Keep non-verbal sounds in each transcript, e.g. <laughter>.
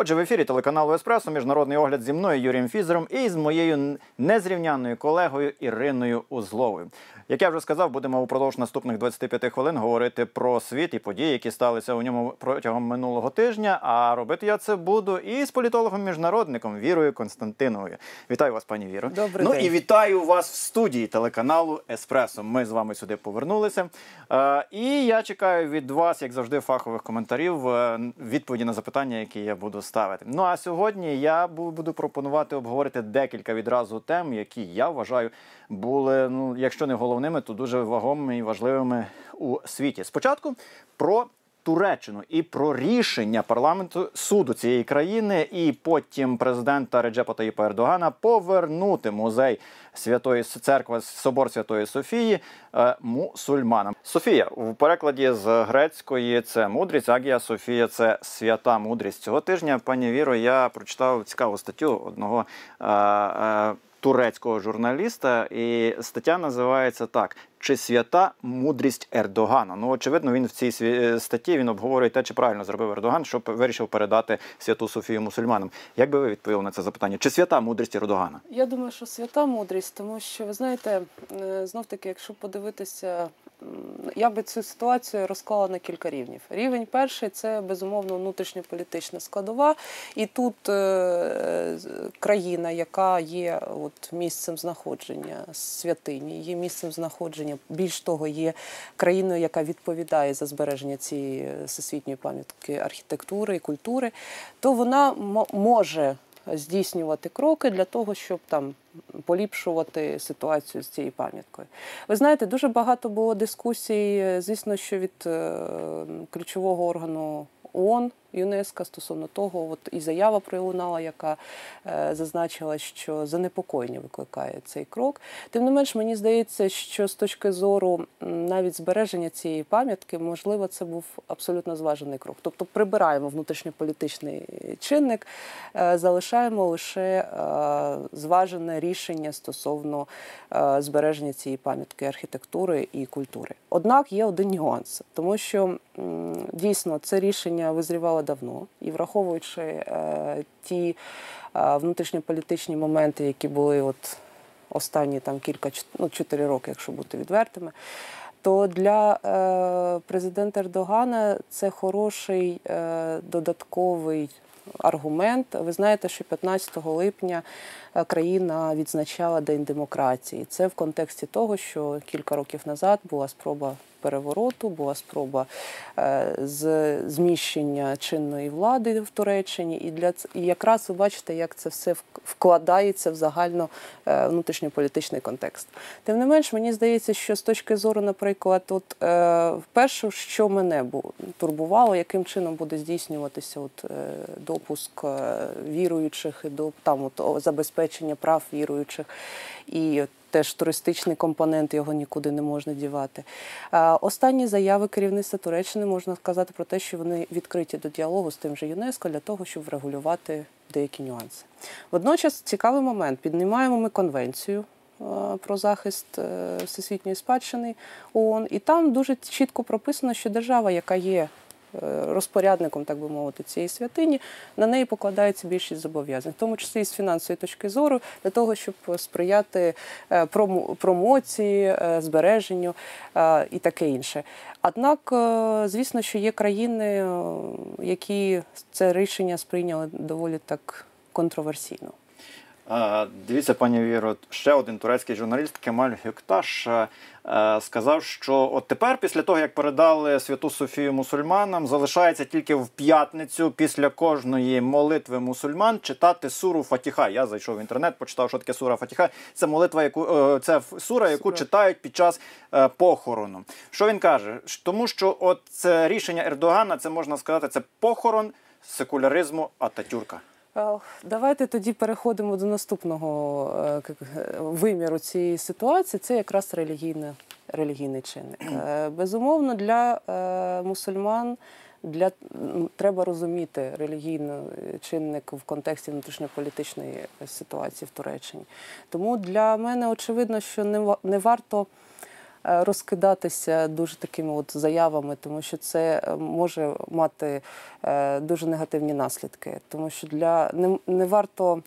Отже, в ефірі телеканалу Еспресо міжнародний огляд зі мною Юрієм Фізером і з моєю незрівнянною колегою Іриною Узловою. Як я вже сказав, будемо упродовж наступних 25 хвилин говорити про світ і події, які сталися у ньому протягом минулого тижня. А робити я це буду і з політологом-міжнародником Вірою Константиновою. Вітаю вас, пані Віро. Добрий ну день. і вітаю вас в студії телеканалу Еспресо. Ми з вами сюди повернулися. Е, і я чекаю від вас, як завжди, фахових коментарів, е, відповіді на запитання, які я буду ставити. Ну а сьогодні я бу- буду пропонувати обговорити декілька відразу тем, які я вважаю були, ну якщо не головними, то дуже вагомими і важливими у світі. Спочатку про. Туреччину і про рішення парламенту суду цієї країни, і потім президента Реджепа Таїпа Ердогана повернути музей Святої Церкви Собор Святої Софії е, мусульманам. Софія у перекладі з грецької це мудрість, Агія Софія це свята мудрість. Цього тижня, пані Віро, я прочитав цікаву статтю одного. е, е, Турецького журналіста, і стаття називається так: чи свята мудрість Ердогана? Ну, очевидно, він в цій е, статті він обговорює те, чи правильно зробив Ердоган, щоб вирішив передати святу Софію мусульманам. Як би ви відповіли на це запитання? Чи свята мудрість Ердогана? Я думаю, що свята мудрість, тому що ви знаєте, знов таки, якщо подивитися, я би цю ситуацію розклала на кілька рівнів. Рівень перший це безумовно внутрішньополітична складова, і тут е, країна, яка є от місцем знаходження святині, є місцем знаходження. Більш того, є країною, яка відповідає за збереження цієї всесвітньої пам'ятки архітектури і культури, то вона мо- може здійснювати кроки для того, щоб там поліпшувати ситуацію з цією пам'яткою. Ви знаєте, дуже багато було дискусій, е, звісно, що від е, ключового органу ООН, ЮНЕСКО стосовно того, от і заява пролунала, яка е, зазначила, що занепокоєння викликає цей крок. Тим не менш, мені здається, що з точки зору навіть збереження цієї пам'ятки, можливо, це був абсолютно зважений крок. Тобто прибираємо внутрішньополітичний чинник, е, залишаємо лише е, зважене рішення стосовно е, збереження цієї пам'ятки архітектури і культури. Однак є один нюанс, тому що дійсно це рішення визрівало давно, і враховуючи е, ті е, внутрішньополітичні моменти, які були от останні там кілька ну, чотири роки, якщо бути відвертими. То для е, президента Ердогана це хороший е, додатковий аргумент. Ви знаєте, що 15 липня е, країна відзначала День демократії. Це в контексті того, що кілька років назад була спроба перевороту, була спроба е, з зміщення чинної влади в Туреччині. І для і якраз ви бачите, як це все вкладається в загально е, внутрішньополітичний контекст. Тим не менш, мені здається, що з точки зору, наприклад, от е, вперше, що мене турбувало, яким чином буде здійснюватися от, допуск віруючих і до там от, забезпечення прав віруючих і теж туристичний компонент його нікуди не можна дівати. Останні заяви керівництва Туреччини можна сказати про те, що вони відкриті до діалогу з тим же ЮНЕСКО для того, щоб врегулювати деякі нюанси. Водночас цікавий момент. Піднімаємо ми конвенцію. Про захист е, всесвітньої спадщини ООН, і там дуже чітко прописано, що держава, яка є розпорядником, так би мовити, цієї святині, на неї покладається більшість зобов'язань, в тому числі і з фінансової точки зору, для того, щоб сприяти е, промоції, е, збереженню е, і таке інше. Однак, звісно, що є країни, які це рішення сприйняли доволі так контроверсійно. Е, Дивіться, пані Віро, ще один турецький журналіст Кемаль Гюкташ е, е, сказав, що от тепер, після того як передали Святу Софію мусульманам, залишається тільки в п'ятницю після кожної молитви мусульман читати суру Фатіха. Я зайшов в інтернет, почитав, що таке сура Фатіха. Це молитва, яку це сура, яку читають під час похорону. Що він каже? Тому що от це рішення Ердогана, це можна сказати, це похорон секуляризму Ататюрка. Е, Давайте тоді переходимо до наступного е, е, виміру цієї ситуації. Це якраз релігійна, релігійний чинник. Безумовно, для мусульман для треба розуміти релігійний чинник в контексті внутрішньополітичної ситуації в Туреччині. Тому для мене очевидно, що не варто. Е, розкидатися дуже такими от заявами, тому що це е, може мати е, дуже негативні наслідки. Тому що для не, не варто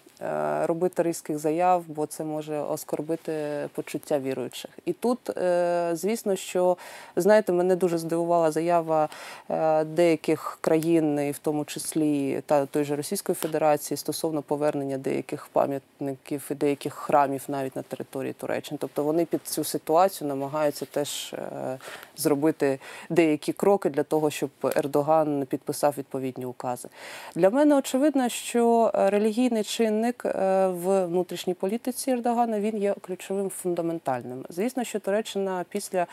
робити різких заяв, бо це може оскорбити почуття віруючих. І тут, е, звісно, що знаєте, мене дуже здивувала заява е, деяких країн, і в тому числі та той же Російської Федерації, стосовно повернення деяких пам'ятників і деяких храмів навіть на території Туреччини. Тобто вони під цю ситуацію намагаються теж е, зробити деякі кроки для того, щоб Ердоган підписав відповідні укази. Для мене очевидно, що е, релігійний чинник е, в внутрішній політиці Ердогана він є ключовим фундаментальним. Звісно, що Туреччина після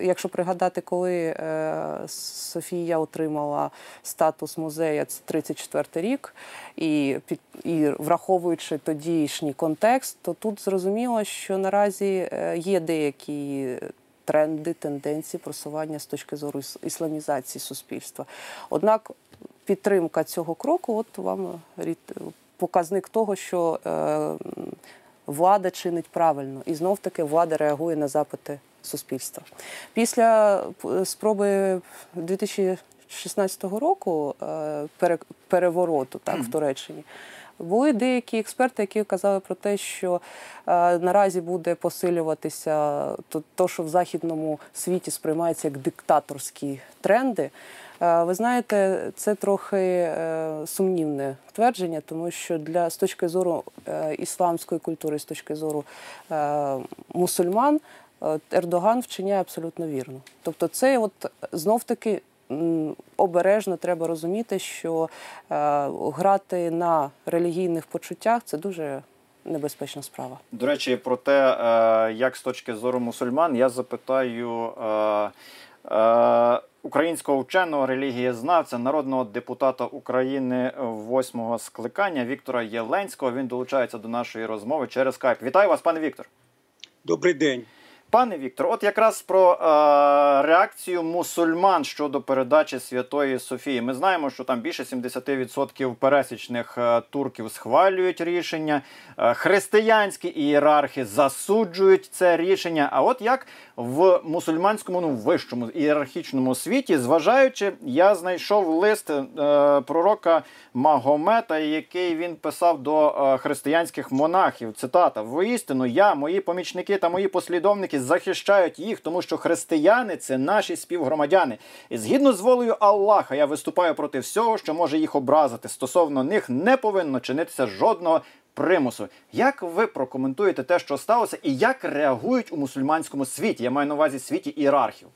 якщо пригадати, коли е, Софія отримала статус музея, це 34 рік, і і враховуючи тодішній контекст, то тут зрозуміло, що наразі е, є деякі тренди, тенденції просування з точки зору ісламізації суспільства. Однак підтримка цього кроку, от вам показник того, що е, влада чинить правильно, і знов таки влада реагує на запити суспільства. Після спроби 2016 року е, пере- перевороту так, в Туреччині. Були деякі експерти, які казали про те, що е, наразі буде посилюватися то, то, що в західному світі сприймається як диктаторські тренди. Е, ви знаєте, це трохи е, сумнівне твердження, тому що для з точки зору е, ісламської культури, з точки зору мусульман, Ердоган вчиняє абсолютно вірно. Тобто, це от знов таки обережно треба розуміти, що грати на релігійних почуттях це дуже небезпечна справа. До речі, про те, як з точки зору мусульман, я запитаю українського вченого релігієзнавця, народного депутата України восьмого скликання Віктора Єленського. Він долучається до нашої розмови через скайп. Вітаю вас, пане Віктор. Добрий день. Пане Віктор, от якраз про е, реакцію мусульман щодо передачі Святої Софії. Ми знаємо, що там більше 70% пересічних е, турків схвалюють рішення, е, християнські ієрархи засуджують це рішення. А от як в мусульманському, ну вищому ієрархічному світі, зважаючи, я знайшов лист е, пророка Магомета, який він писав до е, християнських монахів. Цитата: Воістину, я, мої помічники та мої послідовники захищають їх, тому що християни це наші співгромадяни. І згідно з волею Аллаха, я виступаю проти всього, що може їх образити. Стосовно них не повинно чинитися жодного примусу. Як ви прокоментуєте те, що сталося, і як реагують у мусульманському світі? Я маю на увазі світі ієрархів.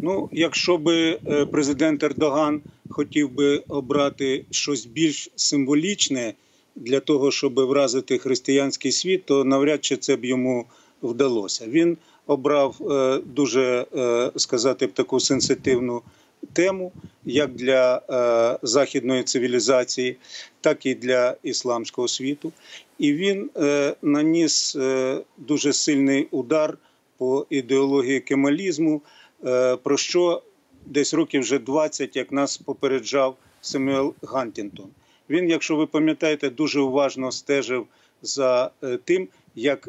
Ну, якщо би е, президент Ердоган хотів би обрати щось більш символічне для того, щоб вразити християнський світ, то навряд чи це б йому вдалося. Він обрав е, дуже е, сказати б таку сенситивну тему, як для е, західної цивілізації, так і для ісламського світу. І він наніс дуже сильний удар по ідеології кемалізму. Про що десь років вже 20, як нас попереджав Семюел Гантінтон. Він, якщо ви пам'ятаєте, дуже уважно стежив за тим, як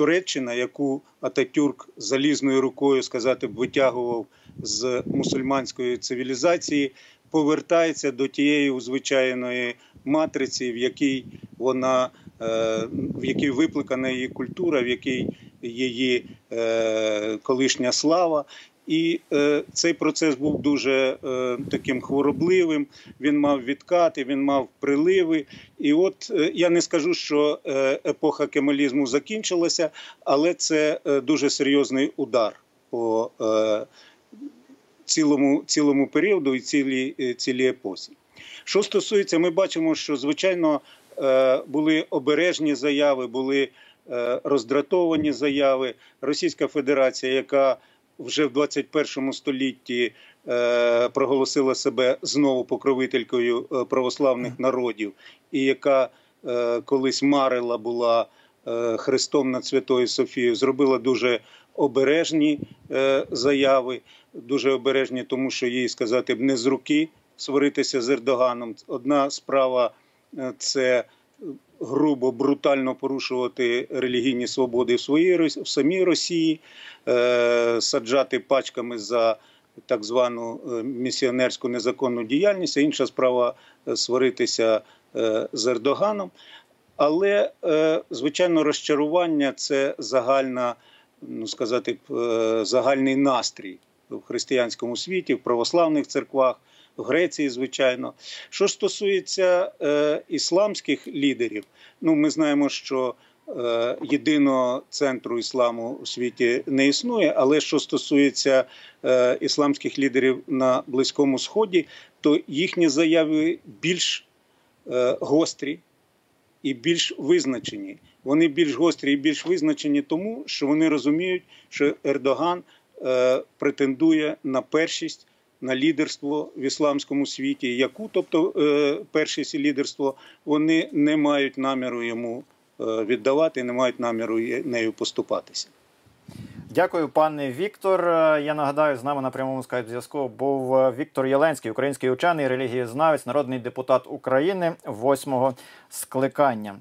Туреччина, яку Ататюрк залізною рукою сказати б витягував з мусульманської цивілізації, повертається до тієї звичайної матриці, в якій вона е, в якій викликана її культура, в якій її е, колишня слава. І е, цей процес був дуже е, таким хворобливим. Він мав відкати, він мав приливи. І от е, я не скажу, що е, епоха кемалізму закінчилася, але це е, дуже серйозний удар по е, цілому, цілому періоду і цілій, цілій епосі. Що стосується, ми бачимо, що звичайно були обережні заяви, були роздратовані заяви. Російська Федерація, яка вже в 21 столітті е, проголосила себе знову покровителькою е, православних народів, і яка е, колись марила була хрестом над Святою Софією, зробила дуже обережні заяви, дуже обережні, тому що їй сказати б не з руки сваритися з Ердоганом. Одна справа це грубо, брутально порушувати релігійні свободи в своїй в самій Росії, е, саджати пачками за так звану е, місіонерську незаконну діяльність. А інша справа е, сваритися е, з Ердоганом. Але, е, звичайно, розчарування це загальна, ну сказати, е, загальний настрій в християнському світі, в православних церквах, Греції, звичайно. Що стосується е, ісламських лідерів, ну ми знаємо, що е, єдиного центру ісламу у світі не існує. Але що стосується е, ісламських лідерів на Близькому Сході, то їхні заяви більш е, гострі і більш визначені. Вони більш гострі і більш визначені тому, що вони розуміють, що Ердоган е, претендує на першість. На лідерство в ісламському світі, яку, тобто е, першість і лідерство, вони не мають наміру йому е, віддавати, не мають наміру нею поступатися. Дякую, пане Віктор. Е, Я нагадаю, з нами на прямому скайп зв'язку був Віктор Єленський, український учений, релігієзнавець, народний депутат України восьмого скликання.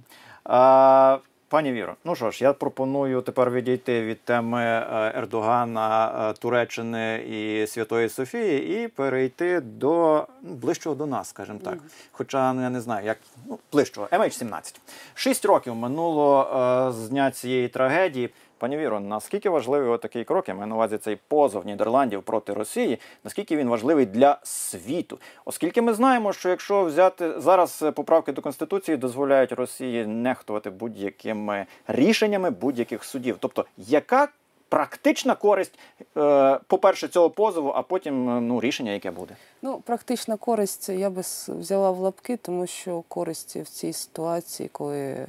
Пані Віро, ну що ж, я пропоную тепер відійти від теми е, Ердогана, е, Туреччини і Святої Софії і перейти до ну, ближчого до нас, скажімо так. Хоча ну, я не знаю, як ну, ближчого MH17. Шість років минуло е, з дня цієї трагедії. Пані Віро, наскільки важливий такий крок, я маю на увазі цей позов Нідерландів проти Росії, наскільки він важливий для світу? Оскільки ми знаємо, що якщо взяти зараз е, поправки до конституції дозволяють Росії нехтувати будь-якими рішеннями будь-яких судів. Тобто, яка практична користь, е, по-перше, цього позову, а потім е, ну, рішення, яке буде? Ну, практична користь я би взяла в лапки, тому що користі в цій ситуації, коли е,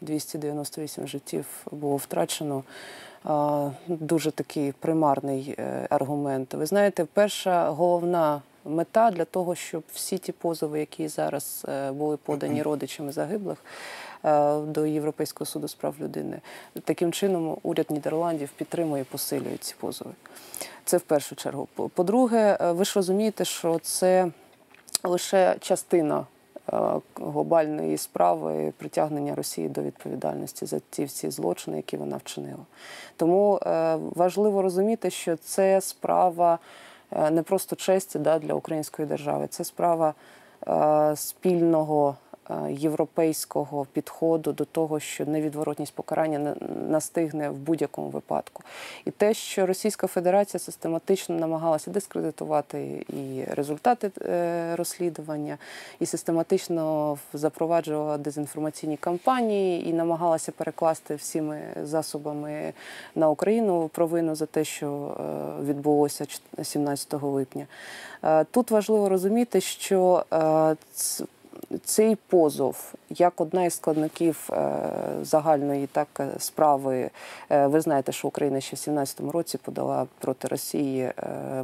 298 життів було втрачено, дуже такий примарний е, аргумент. Ви знаєте, перша головна мета для того, щоб всі ті позови, які зараз е, були подані родичами загиблих. е, До Європейського суду з прав людини таким чином уряд Нідерландів підтримує і посилює ці позови. Це в першу чергу. По- По-друге, е, ви ж розумієте, що це лише частина глобальної справи притягнення Росії до відповідальності за ті всі злочини, які вона вчинила. Тому важливо розуміти, що це справа не просто честі да, для української держави, це справа е, спільного е, європейського підходу до того, що невідворотність покарання на- настигне в будь-якому випадку. І те, що Російська Федерація систематично намагалася дискредитувати і результати е, розслідування, і систематично запроваджувала дезінформаційні кампанії, і намагалася перекласти всіми засобами на Україну провину за те, що е, відбулося чт- 17 липня. Е, Тут важливо розуміти, що е, цей позов як одна із складників е, загальної так е, справи. е, Ви знаєте, що Україна ще в 2017 році подала проти Росії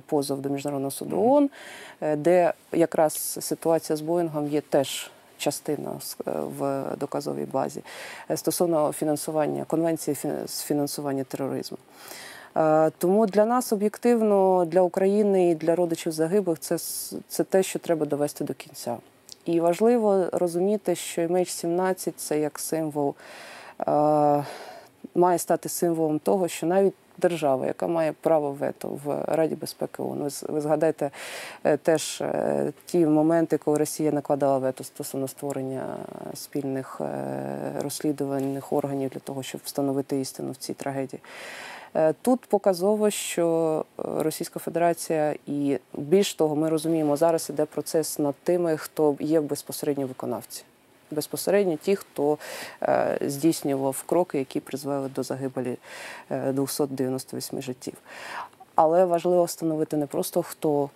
позов до міжнародного суду ООН, де якраз ситуація з Боїнгом є теж. Частина в доказовій базі стосовно фінансування конвенції з фінансування тероризму. Тому для нас об'єктивно, для України і для родичів загиблих, це, це те, що треба довести до кінця. І важливо розуміти, що MH17 це як символ, е, має стати символом того, що навіть держава, яка має право вето в Раді безпеки ООН. Ви, згадайте е, теж е, ті моменти, коли Росія накладала вето стосовно створення спільних е, розслідувальних органів для того, щоб встановити істину в цій трагедії. Тут показово, що Російська Федерація і більш того, ми розуміємо, зараз іде процес над тими, хто є безпосередньо виконавці. Безпосередньо ті, хто е, здійснював кроки, які призвели до загибелі е, 298 життів. Але важливо встановити не просто хто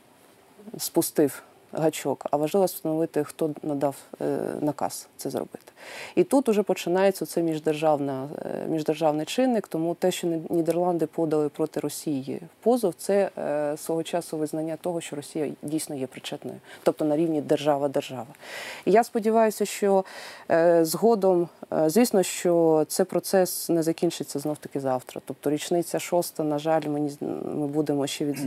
спустив гачок, а важливо встановити, хто надав е, наказ це зробити. І тут уже починається це міждержавна, е, міждержавний чинник, тому те, що Ні- Нідерланди подали проти Росії позов, це е, свого часу визнання того, що Росія дійсно є причетною, тобто на рівні держава-держава. І я сподіваюся, що згодом, звісно, що цей процес не закінчиться знов таки завтра. Тобто річниця шоста, на жаль, мені ми будемо ще від.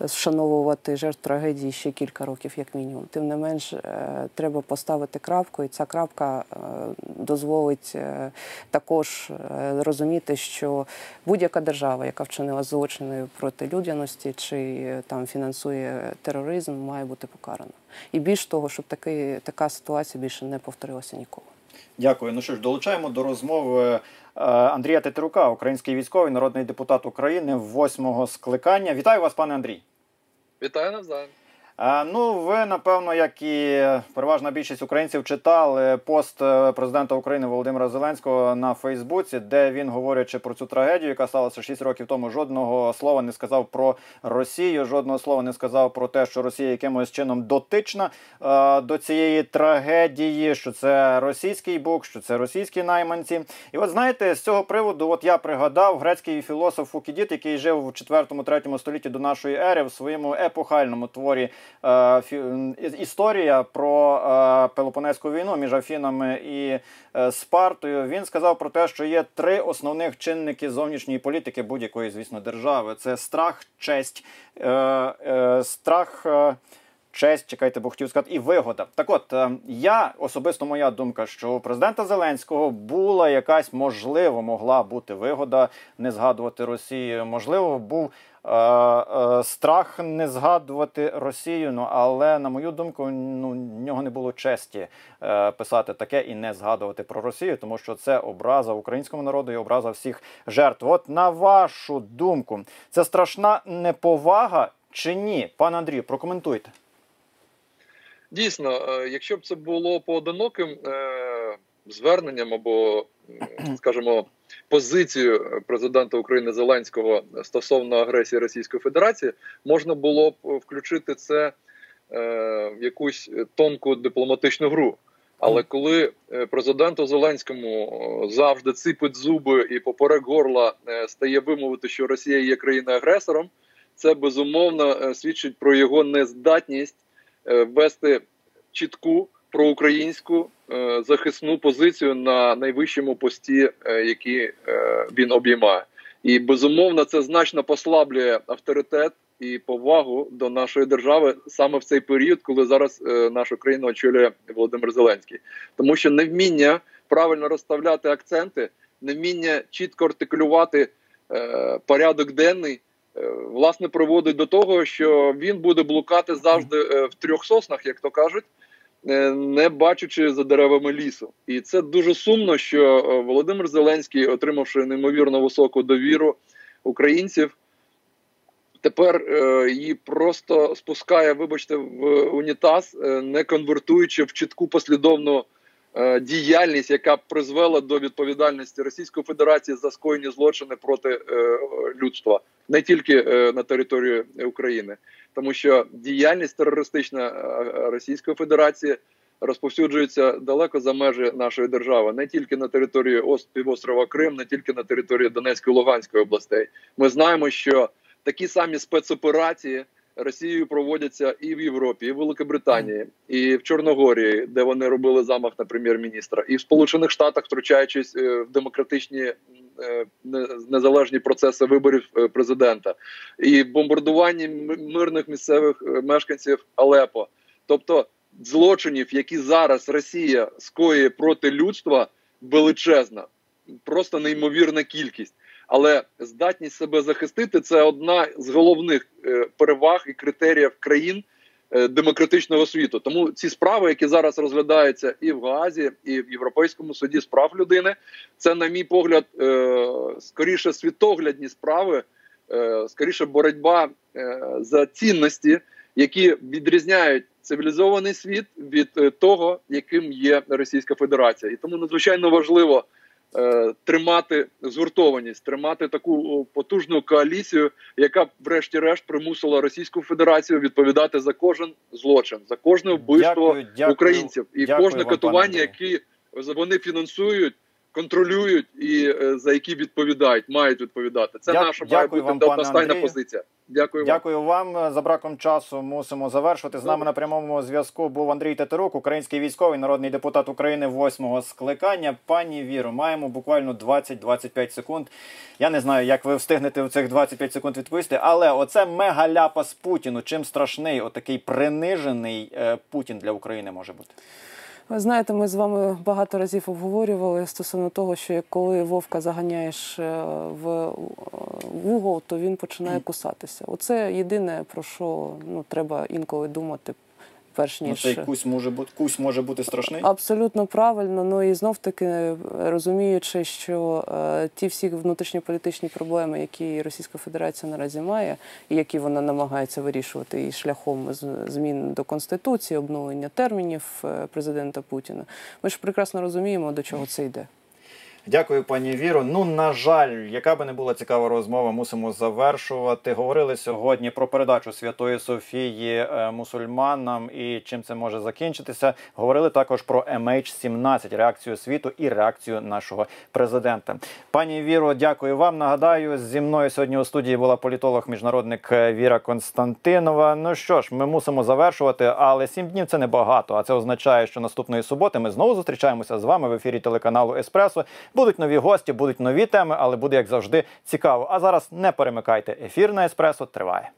Вшановувати жертв трагедії ще кілька років, як мінімум. Тим не менш, е, треба поставити крапку, і ця крапка е, дозволить е, також розуміти, що будь-яка держава, яка вчинила злочини проти людяності чи там фінансує тероризм, має бути покарана. І більш того, щоб таки, така ситуація більше не повторилася ніколи. Дякую. Ну що ж, долучаємо до розмови Андрія Тетерука, український військовий, народний депутат України восьмого скликання. Вітаю вас, пане Андрій. Вітаю навзаєм. Е, Ну, ви напевно, як і переважна більшість українців, читали пост е, президента України Володимира Зеленського на Фейсбуці, де він, говорячи про цю трагедію, яка сталася 6 років тому, жодного слова не сказав про Росію, жодного слова не сказав про те, що Росія якимось чином дотична е, до цієї трагедії, що це російський бок, що це російські найманці. І от знаєте, з цього приводу, от я пригадав грецький філософ Фукідіт, який жив в 4-3 столітті до нашої ери, в своєму епохальному творі історія про е, Пелопонезьку війну між Афінами і е, Спартою. Він сказав про те, що є три основних чинники зовнішньої політики будь-якої, звісно, держави: це страх, честь, е, е, страх. е, Честь, чекайте, бо хотів сказати, і вигода. Так от, е, я особисто моя думка, що у президента Зеленського була якась можливо, могла бути вигода не згадувати Росію. Можливо, був е, е, страх не згадувати Росію. Ну але на мою думку, ну в нього не було честі е, писати таке і не згадувати про Росію, тому що це образа українському народу і образа всіх жертв. От на вашу думку, це страшна неповага чи ні? Пане Андрію, прокоментуйте. Дійсно, е, якщо б це було поодиноким е, зверненням або, <clears throat> скажімо, позицією президента України Зеленського стосовно агресії Російської Федерації, можна було б включити це е, в якусь тонку дипломатичну гру. Але коли е, президенту Зеленському е, завжди ципить зуби і поперек горла стає вимовити, що Росія є країною-агресором, це безумовно свідчить про його нездатність вести чітку проукраїнську е, захисну позицію на найвищому пості, е, який е, він обіймає. І безумовно це значно послаблює авторитет і повагу до нашої держави саме в цей період, коли зараз нашу країну очолює Володимир Зеленський, тому що невміння правильно розставляти акценти, невміння чітко артикулювати порядок денний. Власне, приводить до того, що він буде блукати завжди в трьох соснах, як то кажуть, не бачучи за деревами лісу. І це дуже сумно, що е, Володимир Зеленський, отримавши неймовірно високу довіру українців, тепер е, її просто спускає, вибачте, в унітаз, е, не конвертуючи в чітку послідовну е, діяльність, яка призвела до відповідальності Російської Федерації за скоєні злочини проти е, людства, не тільки е, на території України, тому що діяльність терористична е, Російської Федерації розповсюджується далеко за межі нашої держави, не тільки на території ос- півострова Крим, не тільки на території Донецької Луганської областей. Ми знаємо, що такі самі спецоперації Росією проводяться і в Європі, і в Великобританії, і в Чорногорії, де вони робили замах на прем'єр-міністра, і в Сполучених Штатах, втручаючись е, в демократичні е, незалежні процеси виборів е, президента, і бомбардуванні мирних місцевих мешканців Алепо. Тобто злочинів, які зараз Росія скоює проти людства, величезна, просто неймовірна кількість. Але здатність себе захистити це одна з головних е, переваг і критеріїв країн е, демократичного світу. Тому ці справи, які зараз розглядаються і в Гаазі, і в Європейському суді з прав людини, це, на мій погляд, е, скоріше світоглядні справи, скоріше боротьба за цінності, які відрізняють цивілізований світ від того, яким є Російська Федерація, і тому надзвичайно важливо тримати згуртованість, тримати таку потужну коаліцію, яка, б, врешті-решт, примусила Російську Федерацію відповідати за кожен злочин, за кожне вбивство Дякую, дякую. українців і Дякую кожне вам, катування, які вони фінансують контролюють і е, за які відповідають, мають відповідати. Це Дя- наша має бути одностайна позиція. Дякую вам. Дякую вам. За браком часу мусимо завершувати. З нами на прямому зв'язку був Андрій Тетерук, український військовий, народний депутат України восьмого скликання. Пані Віро, маємо буквально 20-25 секунд. Я не знаю, як ви встигнете в цих 25 секунд відповісти, але оце мегаляпас Путіну. Чим страшний, отакий принижений е, Путін для України може бути. Ви знаєте, ми з вами багато разів обговорювали стосовно того, що як коли вовка заганяєш е, в вугол, то він починає кусатися. Оце єдине про що ну треба інколи думати, перш Ну, ніж цей кусь може бути кусь може бути страшний. Абсолютно правильно. Ну і знов таки е, розуміючи, що е, ті всі внутрішньополітичні проблеми, які Російська Федерація наразі має, і які вона намагається вирішувати і шляхом змін до конституції, обновлення термінів е, президента Путіна, ми ж прекрасно розуміємо, до чого це йде. Дякую, пані Віро. Ну, на жаль, яка би не була цікава розмова, мусимо завершувати. Говорили сьогодні про передачу Святої Софії е, мусульманам і чим це може закінчитися. Говорили також про MH17, реакцію світу і реакцію нашого президента. Пані Віро, дякую вам. Нагадаю, зі мною сьогодні у студії була політолог-міжнародник е, Віра Константинова. Ну що ж, ми мусимо завершувати, але сім днів це небагато. А це означає, що наступної суботи ми знову зустрічаємося з вами в ефірі телеканалу Еспресо. Будуть нові гості, будуть нові теми, але буде як завжди цікаво. А зараз не перемикайте. Ефір на Еспресо триває.